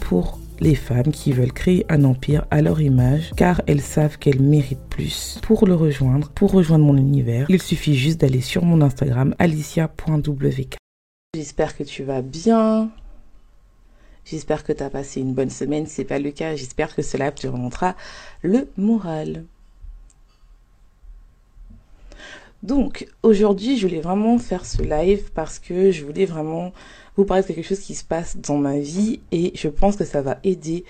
Pour les femmes qui veulent créer un empire à leur image car elles savent qu'elles méritent plus. Pour le rejoindre, pour rejoindre mon univers, il suffit juste d'aller sur mon Instagram alicia.wk. J'espère que tu vas bien. J'espère que tu as passé une bonne semaine. Si c'est pas le cas, j'espère que cela te remontera le moral. Donc, aujourd'hui, je voulais vraiment faire ce live parce que je voulais vraiment vous parler de quelque chose qui se passe dans ma vie et je pense que ça va aider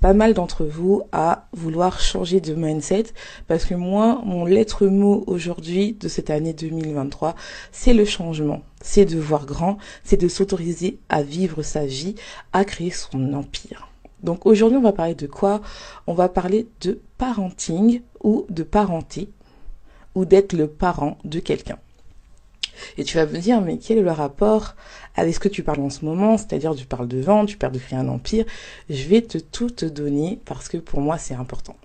pas mal d'entre vous à vouloir changer de mindset parce que moi, mon lettre mot aujourd'hui de cette année 2023, c'est le changement, c'est de voir grand, c'est de s'autoriser à vivre sa vie, à créer son empire. Donc aujourd'hui, on va parler de quoi? On va parler de parenting ou de parenté ou d'être le parent de quelqu'un. Et tu vas me dire, mais quel est le rapport avec ce que tu parles en ce moment? C'est-à-dire, tu parles de vente, tu parles de créer un empire. Je vais te tout te donner parce que pour moi, c'est important.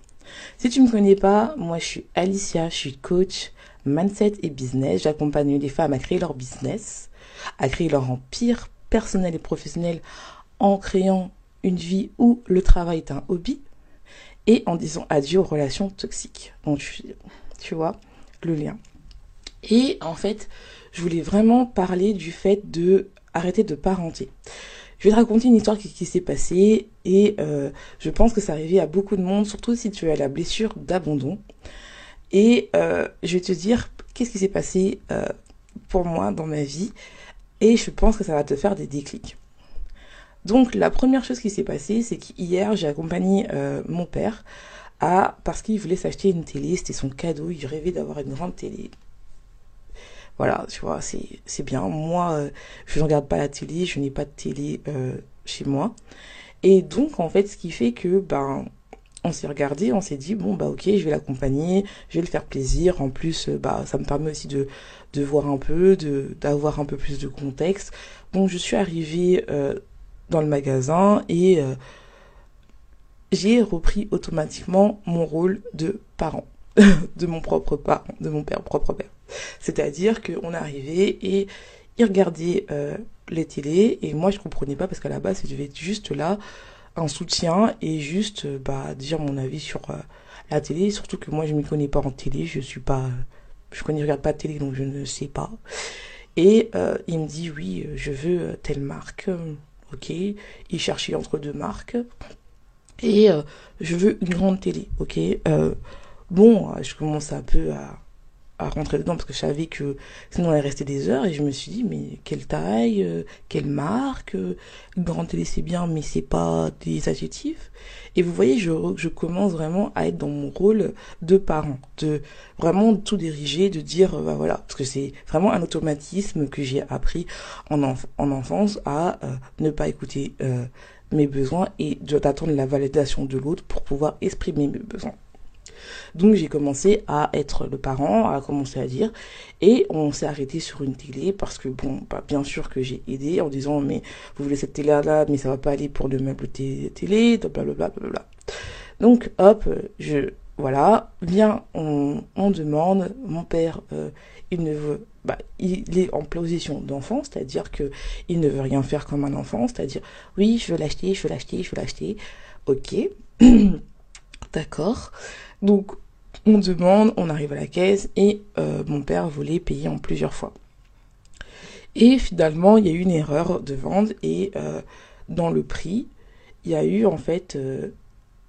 Si tu me connais pas, moi, je suis Alicia, je suis coach, mindset et business. J'accompagne les femmes à créer leur business, à créer leur empire personnel et professionnel en créant une vie où le travail est un hobby et en disant adieu aux relations toxiques. Donc, tu vois, le lien. Et en fait, je voulais vraiment parler du fait de arrêter de parenter. Je vais te raconter une histoire qui, s'est passée et euh, je pense que ça arrivait à beaucoup de monde, surtout si tu as la blessure d'abandon. Et euh, je vais te dire qu'est-ce qui s'est passé euh, pour moi dans ma vie et je pense que ça va te faire des déclics. Donc la première chose qui s'est passée, c'est qu'hier j'ai accompagné mon père à parce qu'il voulait s'acheter une télé, c'était son cadeau, il rêvait d'avoir une grande télé voilà, tu vois, c'est bien. Moi, euh, je ne regarde pas la télé, je n'ai pas de télé euh, chez moi. Et donc, en fait, ce qui fait que, ben, on s'est regardé, on s'est dit, bon, bah, ok, je vais l'accompagner, je vais le faire plaisir. En plus, euh, bah, ça me permet aussi de, de voir un peu, de, d'avoir un peu plus de contexte. Donc, je suis arrivée dans le magasin et j'ai repris automatiquement mon rôle de parent, de mon propre parent, de mon père, propre père. C'est-à-dire qu'on arrivait et il regardait euh, les télés et moi je comprenais pas parce qu'à la base je devais être juste là un soutien et juste euh, bah dire mon avis sur euh, la télé. Surtout que moi je m'y connais pas en télé je suis pas je connais regarde pas de télé donc je ne sais pas. Et il me dit oui je veux telle marque ok. Il cherchait entre deux marques et je veux une grande télé ok bon je commence un peu à à rentrer dedans parce que je savais que sinon on allait rester des heures et je me suis dit mais quelle taille, euh, quelle marque, euh, grande télé c'est bien mais c'est pas des adjectifs et vous voyez je, je commence vraiment à être dans mon rôle de parent, de vraiment tout diriger, de dire euh, bah voilà parce que c'est vraiment un automatisme que j'ai appris en, en enfance à ne pas écouter mes besoins et d'attendre la validation de l'autre pour pouvoir exprimer mes besoins. Donc j'ai commencé à être le parent, à commencer à dire, et on s'est arrêté sur une télé parce que bon, bah, bien sûr que j'ai aidé en disant mais vous voulez cette télé là, mais ça va pas aller pour le meuble télé, blablabla, blablabla. Donc hop, je voilà, bien on, on demande, mon père euh, il ne veut bah, il est en position d'enfant, c'est-à-dire que il ne veut rien faire comme un enfant, c'est-à-dire oui, je veux l'acheter, je veux l'acheter, je veux l'acheter. OK. D'accord. Donc, on demande, on arrive à la caisse et euh, mon père voulait payer en plusieurs fois. Et finalement, il y a eu une erreur de vente et euh, dans le prix, il y a eu en fait euh,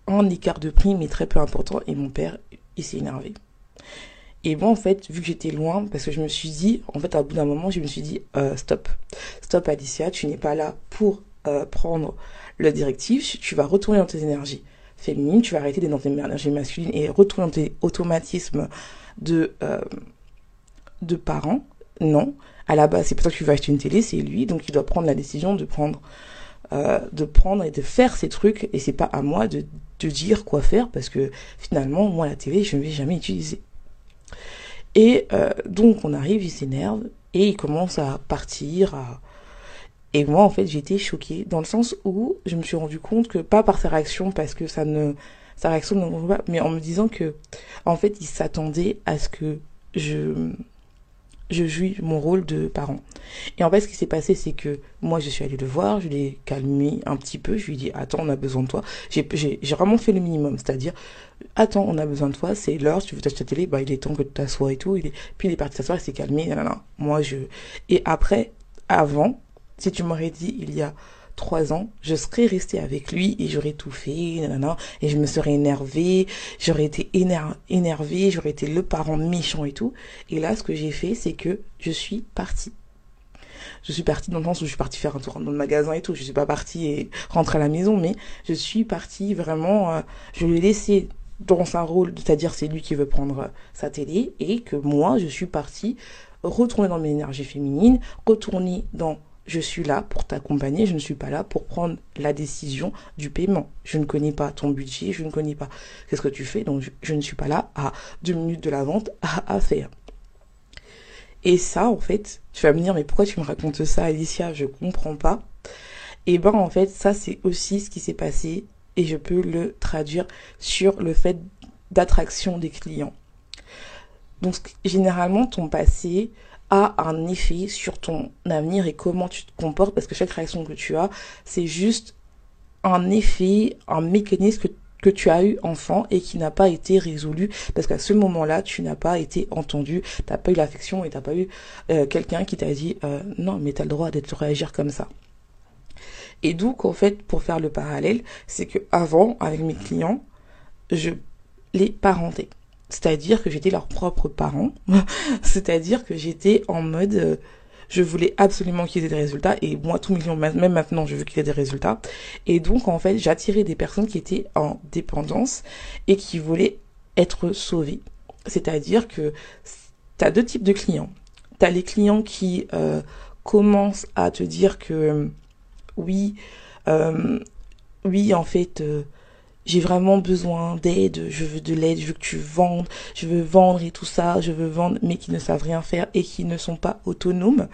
un écart de prix mais très peu important et mon père, il s'est énervé. Et moi, en fait, vu que j'étais loin, parce que je me suis dit, en fait, à bout d'un moment, je me suis dit, stop, stop Alicia, tu n'es pas là pour prendre La directive, tu vas retourner dans tes énergies féminines, tu vas arrêter d'être dans tes énergies masculines et retourner dans tes automatismes de, euh, de parents. Non. À la base, c'est pour ça que tu vas acheter une télé, c'est lui, donc il doit prendre la décision de prendre, euh, de prendre et de faire ces trucs, et c'est pas à moi de, de dire quoi faire, parce que finalement, moi, la télé, je ne vais jamais utiliser. Et euh, donc, on arrive, il s'énerve, et il commence à partir, à, et moi, en fait, été choquée dans le sens où je me suis rendu compte que, pas par sa réaction, parce que ça ne, sa réaction ne pas, mais en me disant que, en fait, il s'attendait à ce que je, je jouis mon rôle de parent. Et en fait, ce qui s'est passé, c'est que moi, je suis allée le voir, je l'ai calmé un petit peu, je lui ai dit, attends, on a besoin de toi. J'ai, j'ai, vraiment fait le minimum, c'est-à-dire, attends, on a besoin de toi, c'est l'heure, tu veux t'acheter ta télé, bah, il est temps que tu t'assoies et tout. Il. Puis il est parti s'asseoir, il s'est calmé, non, non, Moi, je, et après, avant, si tu m'aurais dit il y a trois ans, je serais restée avec lui et j'aurais tout fait, nanana, et je me serais énervée, j'aurais été énervée, j'aurais été le parent méchant et tout. Et là, ce que j'ai fait, c'est que je suis partie. Je suis partie dans le sens où je suis partie faire un tour dans le magasin et tout. Je suis pas partie et rentrer à la maison, mais je suis partie vraiment, euh, je l'ai laissé dans sa rôle, c'est-à-dire c'est lui qui veut prendre sa télé et que moi, je suis partie retourner dans mes énergies féminines, retourner dans je suis là pour t'accompagner, je ne suis pas là pour prendre la décision du paiement. Je ne connais pas ton budget, je ne connais pas qu'est-ce que tu fais, donc je, ne suis pas là à deux minutes de la vente à, faire. Et ça, en fait, tu vas me dire, mais pourquoi tu me racontes ça, Alicia? Je comprends pas. Et eh ben, en fait, ça, c'est aussi ce qui s'est passé et je peux le traduire sur le fait d'attraction des clients. Donc, généralement, ton passé a un effet sur ton avenir et comment tu te comportes parce que chaque réaction que tu as, c'est juste un effet, un mécanisme que, tu as eu enfant et qui n'a pas été résolu parce qu'à ce moment-là, tu n'as pas été entendu, tu n'as pas eu l'affection et tu n'as pas eu euh, quelqu'un qui t'a dit euh, non, mais tu as le droit d'être réagir comme ça. Et donc, en fait, pour faire le parallèle, c'est que avant, avec mes clients, je les parentais. C'est-à-dire que j'étais leur propre parent. C'est-à-dire que j'étais en mode, euh, je voulais absolument qu'ils aient des résultats. Et moi, tout million, même maintenant, je veux qu'il y ait des résultats. Et donc, en fait, j'attirais des personnes qui étaient en dépendance et qui voulaient être sauvées. C'est-à-dire que tu as deux types de clients. Tu as les clients qui euh, commencent à te dire que oui, euh, oui, en fait, j'ai vraiment besoin d'aide, je veux de l'aide, je veux que tu vendes, je veux vendre et tout ça, je veux vendre, mais qui ne savent rien faire et qui ne sont pas autonomes.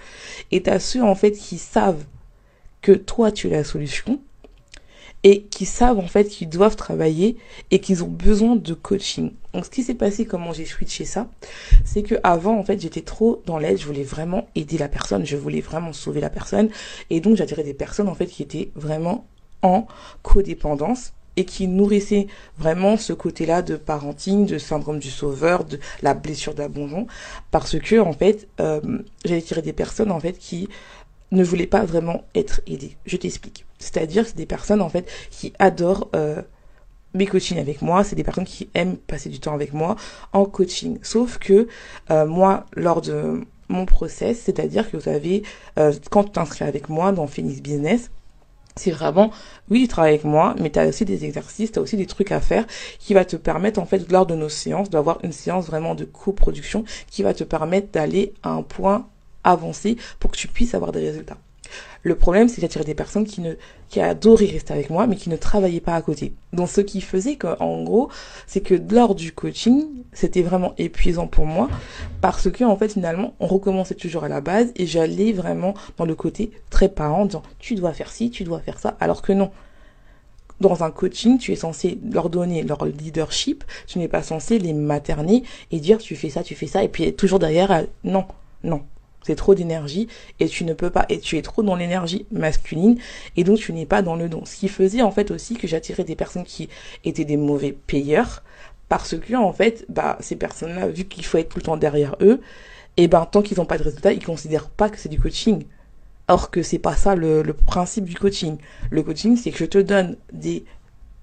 Et t'as ceux, en fait, qui savent que toi, tu es la solution et qui savent, en fait, qu'ils doivent travailler et qu'ils ont besoin de coaching. Donc, ce qui s'est passé, comment j'ai switché ça, c'est que avant, en fait, j'étais trop dans l'aide, je voulais vraiment aider la personne, je voulais vraiment sauver la personne. Et donc, j'attirais des personnes, en fait, qui étaient vraiment en codépendance et qui nourrissait vraiment ce côté-là de parenting, de syndrome du sauveur, de la blessure d'abandon, parce que en fait, euh, j'avais tiré des personnes en fait qui ne voulaient pas vraiment être aidées. Je t'explique. C'est-à-dire c'est des personnes en fait qui adorent euh, mes coachings avec moi, c'est des personnes qui aiment passer du temps avec moi en coaching. Sauf que euh, moi, lors de mon process, c'est-à-dire que vous avez, euh, quand tu t'inscris avec moi dans Phoenix Business, c'est vraiment, oui, tu travailles avec moi, mais tu as aussi des exercices, tu aussi des trucs à faire qui va te permettre, en fait, lors de nos séances, d'avoir une séance vraiment de coproduction qui va te permettre d'aller à un point avancé pour que tu puisses avoir des résultats. Le problème, c'est d'attirer des personnes qui ne, qui adoraient rester avec moi, mais qui ne travaillaient pas à côté. Donc, ce qui faisait qu'en gros, c'est que lors du coaching, c'était vraiment épuisant pour moi, parce que, en fait, finalement, on recommençait toujours à la base, et j'allais vraiment dans le côté très parent, en disant, tu dois faire ci, tu dois faire ça, alors que non dans un coaching, tu es censé leur donner leur leadership, tu n'es pas censé les materner et dire tu fais ça, tu fais ça, et puis toujours derrière, non, non, c'est trop d'énergie et tu ne peux pas et tu es trop dans l'énergie masculine et donc tu n'es pas dans le don. Ce qui faisait en fait aussi que j'attirais des personnes qui étaient des mauvais payeurs parce que en fait bah ces personnes-là vu qu'il faut être tout le temps derrière eux et ben tant qu'ils n'ont pas de résultat ils considèrent pas que c'est du coaching. Or que c'est pas ça le, le, principe du coaching. Le coaching c'est que je te donne des,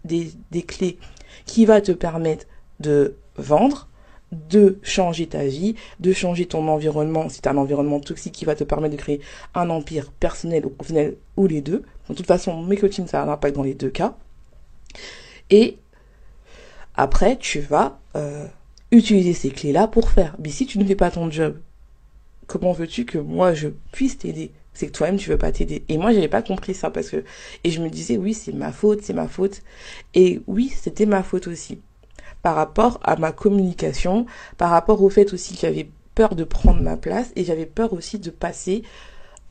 des, des clés qui va te permettre de vendre de changer ta vie, de changer ton environnement, si tu as un environnement toxique qui va te permettre de créer un empire personnel ou professionnel ou les deux, de toute façon, mes coachings, ça a un impact dans les deux cas. Et après, tu vas euh, utiliser ces clés-là pour faire. Mais si tu ne fais pas ton job, comment veux-tu que moi je puisse t'aider? C'est que toi-même tu veux pas t'aider. Et moi j'avais pas compris ça parce que et je me disais oui c'est ma faute, c'est ma faute. Et oui c'était ma faute aussi par rapport à ma communication, par rapport au fait aussi que j'avais peur de prendre ma place et j'avais peur aussi de passer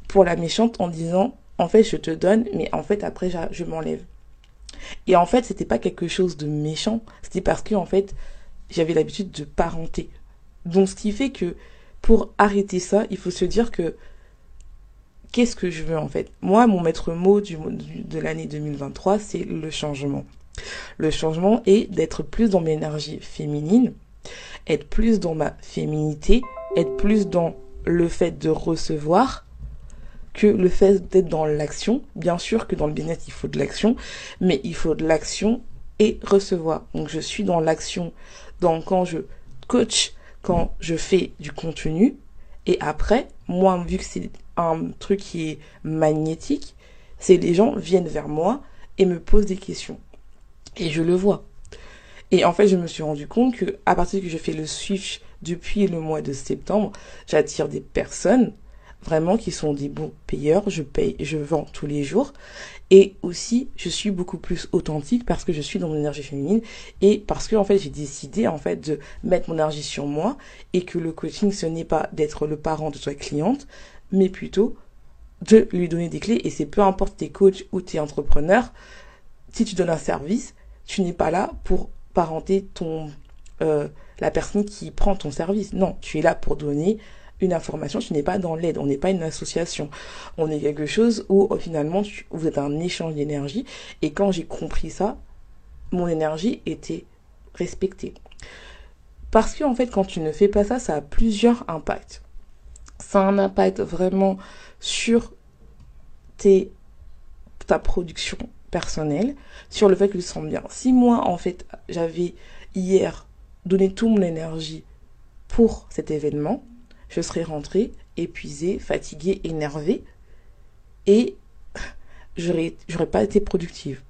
pour la méchante en disant en fait je te donne mais en fait après je m'enlève. Et en fait c'était pas quelque chose de méchant, c'était parce que en fait j'avais l'habitude de parenter. Donc ce qui fait que pour arrêter ça, il faut se dire que qu'est-ce que je veux en fait? Moi, mon maître mot de l'année 2023, c'est le changement. Le changement est d'être plus dans mon énergie féminine, être plus dans ma féminité, être plus dans le fait de recevoir que le fait d'être dans l'action. Bien sûr que dans le business, il faut de l'action, mais il faut de l'action et recevoir. Donc je suis dans l'action. Quand je coach, quand je fais du contenu, et après, moi, vu que c'est un truc qui est magnétique, c'est les gens viennent vers moi et me posent des questions. Et je le vois. Et en fait, je me suis rendu compte que à partir que je fais le switch depuis le mois de septembre, j'attire des personnes vraiment qui sont des bons payeurs. Je paye, je vends tous les jours. Et aussi, je suis beaucoup plus authentique parce que je suis dans mon énergie féminine et parce que, en fait, j'ai décidé, en fait, de mettre mon énergie sur moi et que le coaching, ce n'est pas d'être le parent de ta cliente, mais plutôt de lui donner des clés. Et c'est peu importe tes coachs ou tes entrepreneurs, si tu donnes un service, tu n'es pas là pour parenter ton, euh, la personne qui prend ton service. Non, tu es là pour donner une information, tu n'es pas dans l'aide, on n'est pas une association. On est quelque chose où finalement vous êtes un échange d'énergie. Et quand j'ai compris ça, mon énergie était respectée. Parce que en fait, quand tu ne fais pas ça, ça a plusieurs impacts. Ça a un impact vraiment sur ta production personnelle, sur le fait te sens bien. Si moi, en fait, j'avais hier donné toute mon énergie pour cet événement, je serais rentrée épuisée, fatiguée, énervée et j'aurais pas été productive.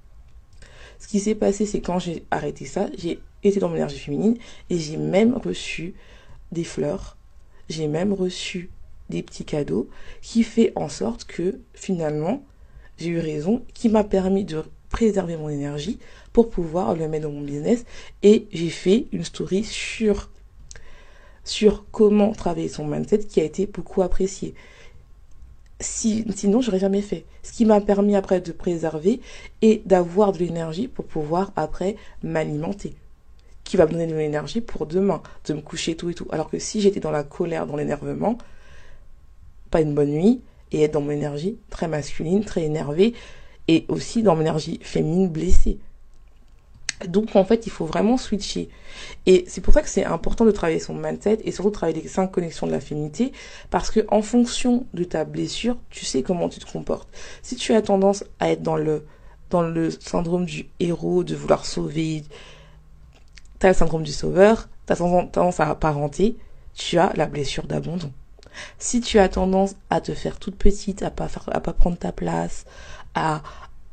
Ce qui s'est passé, c'est quand j'ai arrêté ça, j'ai été dans mon énergie féminine et j'ai même reçu des fleurs, j'ai même reçu des petits cadeaux qui fait en sorte que finalement j'ai eu raison, qui m'a permis de préserver mon énergie pour pouvoir le mettre dans mon business et j'ai fait une story sur sur comment travailler son mindset qui a été beaucoup apprécié. Si, sinon, j'aurais jamais fait. Ce qui m'a permis après de préserver et d'avoir de l'énergie pour pouvoir après m'alimenter. Qui va me donner de l'énergie pour demain, de me coucher tout et tout. Alors que si j'étais dans la colère, dans l'énervement, pas une bonne nuit, et être dans mon énergie très masculine, très énervée, et aussi dans mon énergie féminine blessée. Donc en fait, il faut vraiment switcher. Et c'est pour ça que c'est important de travailler son mindset et surtout de travailler les cinq connexions de la féminité parce que en fonction de ta blessure, tu sais comment tu te comportes. Si tu as tendance à être dans le dans le syndrome du héros, de vouloir sauver, tu as le syndrome du sauveur, tu as tendance à apparenter, tu as la blessure d'abandon. Si tu as tendance à te faire toute petite, à pas faire, à pas prendre ta place, à,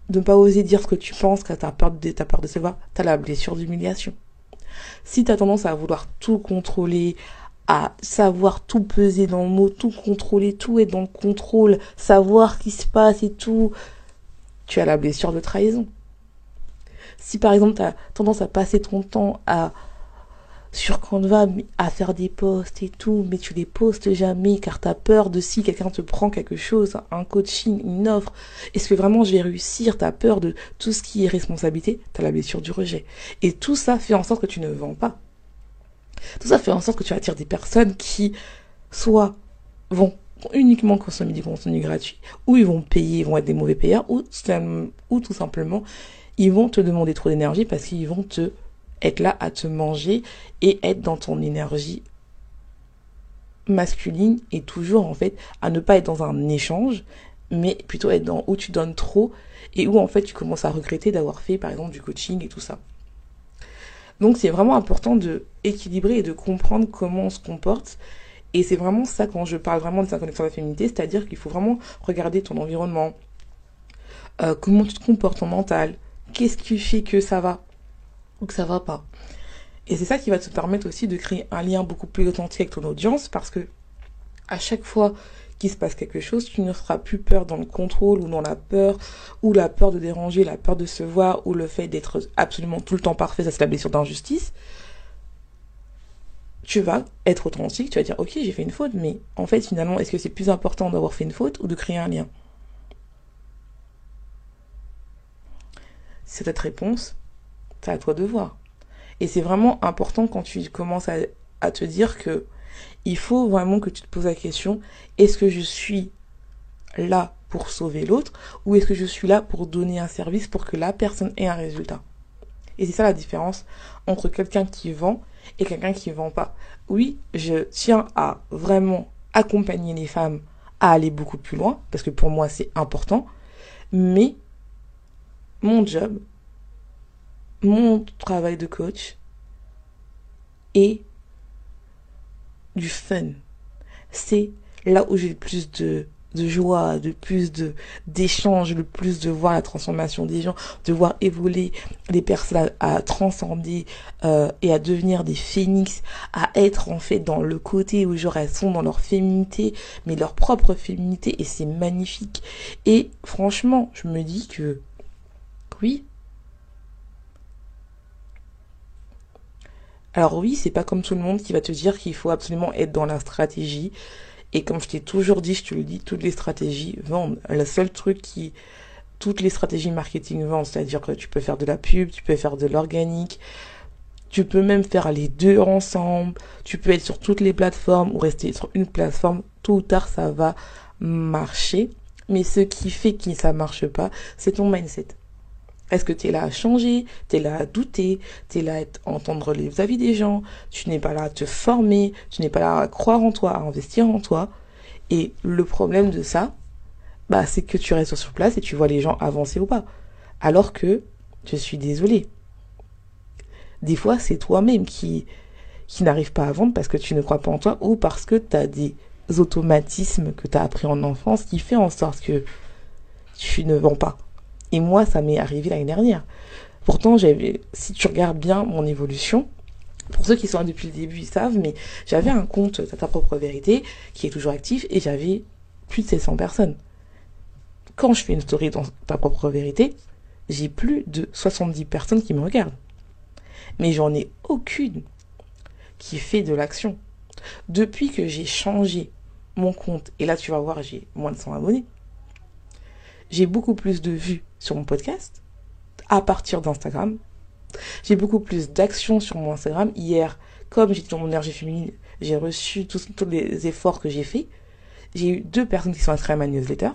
ne pas oser dire ce que tu penses, car t'as peur de, t'as peur de se voir, t'as la blessure d'humiliation. Si t'as tendance à vouloir tout contrôler, à savoir tout peser dans le mot, tout contrôler, tout être dans le contrôle, savoir ce qui se passe et tout, tu as la blessure de trahison. Si par exemple t'as tendance à passer ton temps à sur Canva à faire des posts et tout, mais tu les postes jamais car tu as peur de si quelqu'un te prend quelque chose, un coaching, une offre, est-ce que vraiment je vais réussir, tu as peur de tout ce qui est responsabilité, tu as la blessure du rejet. Et tout ça fait en sorte que tu ne vends pas. Tout ça fait en sorte que tu attires des personnes qui soit vont uniquement consommer du contenu gratuit, ou ils vont payer, ils vont être des mauvais payeurs, ou, ou tout simplement, ils vont te demander trop d'énergie parce qu'ils vont te être là à te manger et être dans ton énergie masculine et toujours en fait à ne pas être dans un échange mais plutôt être dans où tu donnes trop et où en fait tu commences à regretter d'avoir fait par exemple du coaching et tout ça. Donc c'est vraiment important de équilibrer et de comprendre comment on se comporte et c'est vraiment ça quand je parle vraiment de sa connexion à la féminité, c'est-à-dire qu'il faut vraiment regarder ton environnement, euh, comment tu te comportes en mental, qu'est-ce qui fait que ça va ou que ça va pas. Et c'est ça qui va te permettre aussi de créer un lien beaucoup plus authentique avec ton audience parce que à chaque fois qu'il se passe quelque chose, tu ne seras plus peur dans le contrôle ou dans la peur ou la peur de déranger, la peur de se voir ou le fait d'être absolument tout le temps parfait, ça c'est la blessure d'injustice. Tu vas être authentique, tu vas dire ok j'ai fait une faute, mais en fait finalement est-ce que c'est plus important d'avoir fait une faute ou de créer un lien? C'est cette réponse, c'est à toi de voir. Et c'est vraiment important quand tu commences à, te dire que il faut vraiment que tu te poses la question, est-ce que je suis là pour sauver l'autre ou est-ce que je suis là pour donner un service pour que la personne ait un résultat? Et c'est ça la différence entre quelqu'un qui vend et quelqu'un qui vend pas. Oui, je tiens à vraiment accompagner les femmes à aller beaucoup plus loin parce que pour moi c'est important, mais mon job, mon travail de coach est du fun. C'est là où j'ai le plus de, joie, de plus de d'échanges, le plus de voir la transformation des gens, de voir évoluer les personnes à, transcender euh, et à devenir des phénix, à être en fait dans le côté où genre elles sont dans leur féminité, mais leur propre féminité et c'est magnifique. Et franchement, je me dis que oui. Alors oui, c'est pas comme tout le monde qui va te dire qu'il faut absolument être dans la stratégie. Et comme je t'ai toujours dit, je te le dis, toutes les stratégies vendent. Le seul truc qui, toutes les stratégies marketing vendent, c'est-à-dire que tu peux faire de la pub, tu peux faire de l'organique, tu peux même faire les deux ensemble, tu peux être sur toutes les plateformes ou rester sur une plateforme, tôt ou tard ça va marcher. Mais ce qui fait que ça marche pas, c'est ton mindset. Est-ce que tu es là à changer, tu es là à douter, tu es là à entendre les avis des gens, tu n'es pas là à te former, tu n'es pas là à croire en toi, à investir en toi? Et le problème de ça, bah, c'est que tu restes sur place et tu vois les gens avancer ou pas. Alors que, je suis désolée, des fois c'est toi-même qui, qui n'arrive pas à vendre parce que tu ne crois pas en toi ou parce que tu as des automatismes que tu as appris en enfance qui fait en sorte que tu ne vends pas. Et moi, ça m'est arrivé l'année dernière. Pourtant, j'avais, si tu regardes bien mon évolution, pour ceux qui sont là depuis le début, ils savent, mais j'avais un compte ta propre vérité qui est toujours actif et j'avais plus de 700 personnes. Quand je fais une story dans ta propre vérité, j'ai plus de 70 personnes qui me regardent. Mais j'en ai aucune qui fait de l'action. Depuis que j'ai changé mon compte, et là tu vas voir, j'ai moins de 100 abonnés, j'ai beaucoup plus de vues sur mon podcast à partir d'Instagram. J'ai beaucoup plus d'actions sur mon Instagram. Hier, comme j'étais dans mon énergie féminine, j'ai reçu tous, les efforts que j'ai faits. J'ai eu deux personnes qui sont inscrites à ma newsletter.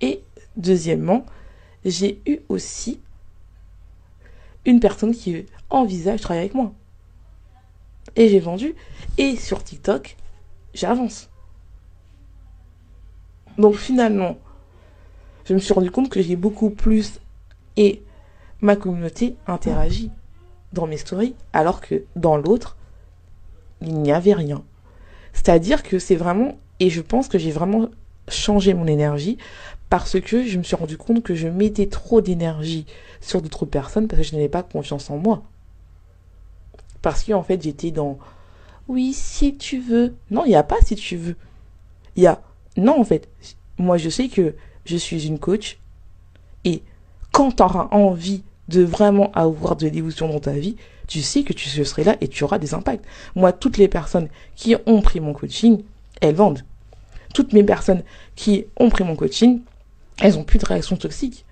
Et deuxièmement, j'ai eu aussi une personne qui envisage de travailler avec moi. Et j'ai vendu. Et sur TikTok, j'avance. Donc finalement, je me suis rendu compte que j'ai beaucoup plus et ma communauté interagit dans mes stories, alors que dans l'autre, il n'y avait rien. C'est-à-dire que c'est vraiment, et je pense que j'ai vraiment changé mon énergie parce que je me suis rendu compte que je mettais trop d'énergie sur d'autres personnes parce que je n'avais pas confiance en moi. Parce qu'en fait, j'étais dans oui, si tu veux. Non, il n'y a pas si tu veux. Il y a non, en fait. Moi, je sais que je suis une coach. Et quand tu auras envie de vraiment avoir de l'évolution dans ta vie, tu sais que tu seras là et tu auras des impacts. Moi, toutes les personnes qui ont pris mon coaching, elles vendent. Toutes mes personnes qui ont pris mon coaching, elles ont plus de réaction toxique.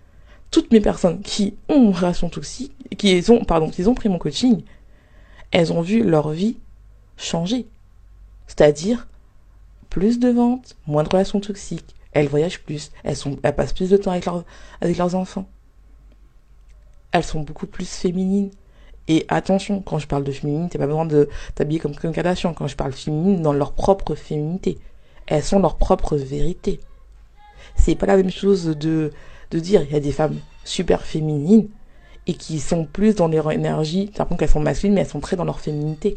Toutes mes personnes qui ont réaction toxique, qui ont, qui ont pris mon coaching, elles ont vu leur vie changer. C'est-à-dire, plus de ventes, moins de relations toxiques, elles voyagent plus, elles, sont, elles passent plus de temps avec, avec leurs enfants. Elles sont beaucoup plus féminines. Et attention, quand je parle de féminine, t'as pas besoin de t'habiller comme Kim Kardashian. Quand je parle féminine, dans leur propre féminité. Elles sont leur propre vérité. C'est pas la même chose de, de dire, il y a des femmes super féminines et qui sont plus dans leur énergie. T'as l'impression qu'elles sont masculines, mais elles sont très dans leur féminité.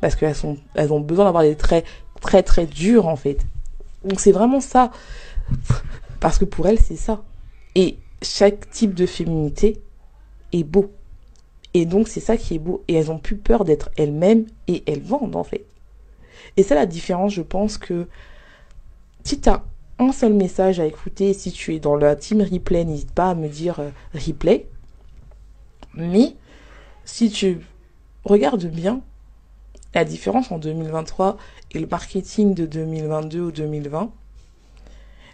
Parce qu'elles sont, elles ont besoin d'avoir des traits très très durs, en fait. Donc c'est vraiment ça Parce que pour elles, c'est ça. Et chaque type de féminité est beau. Et donc, c'est ça qui est beau. Et elles ont plus peur d'être elles-mêmes et elles vendent, en fait. Et c'est la différence, je pense que si tu as un seul message à écouter, si tu es dans la team replay, n'hésite pas à me dire euh, replay. Mais si tu regardes bien la différence en 2023 et le marketing de 2022 ou 2020,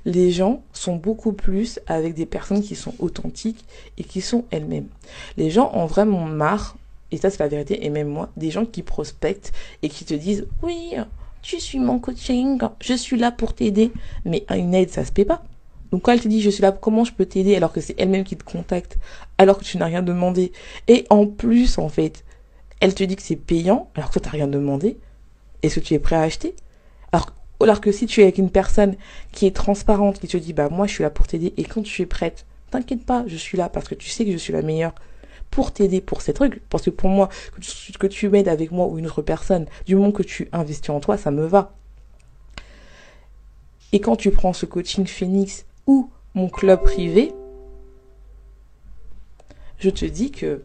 les gens sont beaucoup plus avec des personnes qui sont authentiques et qui sont elles-mêmes. Les gens ont vraiment marre, et ça c'est la vérité, et même moi, des gens qui prospectent et qui te disent oui, tu suis mon coaching, je suis là pour t'aider, mais une aide ça se paie pas. Donc quand elle te dit je suis là, comment je peux t'aider alors que c'est elle-même qui te contacte, alors que tu n'as rien demandé, et en plus en fait, elle te dit que c'est payant alors que toi t'as rien demandé, est-ce que tu es prêt à acheter? Alors, que si tu es avec une personne qui est transparente, qui te dit bah moi je suis là pour t'aider et quand tu es prête, t'inquiète pas, je suis là parce que tu sais que je suis la meilleure pour t'aider pour ces trucs. Parce que pour moi, que tu, que tu m'aides avec moi ou une autre personne, du moment que tu investis en toi, ça me va. Et quand tu prends ce coaching Phoenix ou mon club privé, je te dis que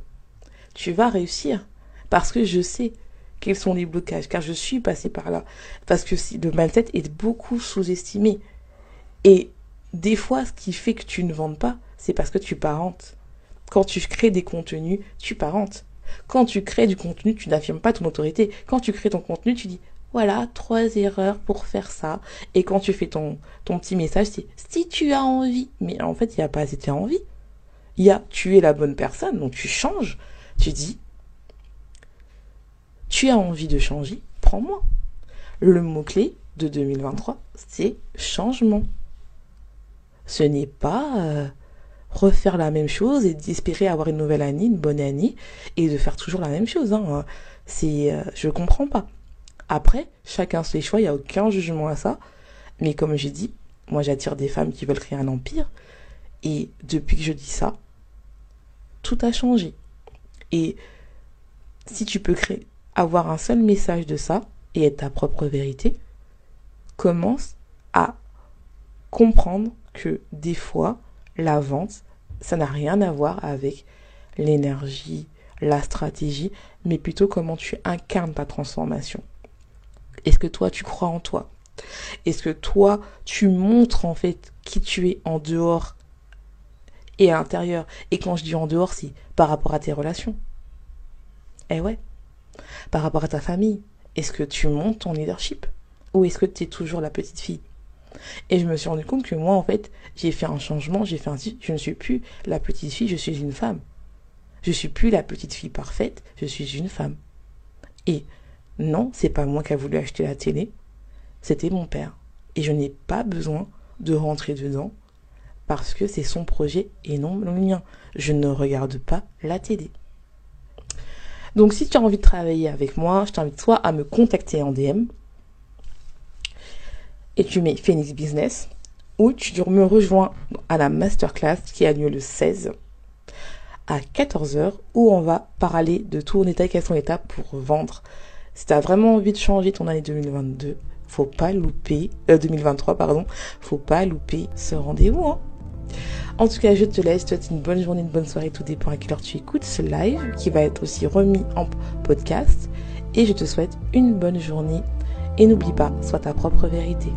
tu vas réussir. Parce que je sais quels sont les blocages, car je suis passée par là. Parce que le mindset est beaucoup sous-estimé. Et des fois, ce qui fait que tu ne vendes pas, c'est parce que tu parentes. Quand tu crées des contenus, tu parentes. Quand tu crées du contenu, tu n'affirmes pas ton autorité. Quand tu crées ton contenu, tu dis voilà, trois erreurs pour faire ça. Et quand tu fais ton, ton petit message, c'est si tu as envie. Mais en fait, il n'y a pas assez envie. Il y a tu es la bonne personne, donc tu changes. Tu dis tu as envie de changer, prends-moi. Le mot-clé de 2023, c'est changement. Ce n'est pas euh, refaire la même chose et d'espérer avoir une nouvelle année, une bonne année, et de faire toujours la même chose. Hein. C'est, euh, je comprends pas. Après, chacun ses choix, il n'y a aucun jugement à ça. Mais comme j'ai dit, moi j'attire des femmes qui veulent créer un empire. Et depuis que je dis ça, tout a changé. Et si tu peux créer, avoir un seul message de ça et être ta propre vérité, commence à comprendre que des fois, la vente, ça n'a rien à voir avec l'énergie, la stratégie, mais plutôt comment tu incarnes ta transformation. Est-ce que toi, tu crois en toi? Est-ce que toi, tu montres en fait qui tu es en dehors et à l'intérieur Et quand je dis en dehors, c'est par rapport à tes relations. Eh ouais. Par rapport à ta famille. Est-ce que tu montes ton leadership Ou est-ce que tu es toujours la petite fille? Et je me suis rendu compte que moi, en fait, j'ai fait un changement, j'ai fait un... Je ne suis plus la petite fille, je suis une femme. Je suis plus la petite fille parfaite, je suis une femme. Et non, c'est pas moi qui a voulu acheter la télé, c'était mon père. Et je n'ai pas besoin de rentrer dedans parce que c'est son projet et non le mien. Je ne regarde pas la télé. Donc si tu as envie de travailler avec moi, je t'invite soit à me contacter en DM et tu mets Phoenix Business ou tu me rejoins à la masterclass qui a lieu le 16 à 14h où on va parler de tout en détail quelles sont les étapes pour vendre. Si tu as vraiment envie de changer ton année 2022, faut pas louper, euh, 2023 pardon, faut pas louper ce rendez-vous. Hein. En tout cas, je te laisse, je te souhaite une bonne journée, une bonne soirée, tout dépend à quelle heure tu écoutes ce live qui va être aussi remis en podcast. Et je te souhaite une bonne journée et n'oublie pas, sois ta propre vérité.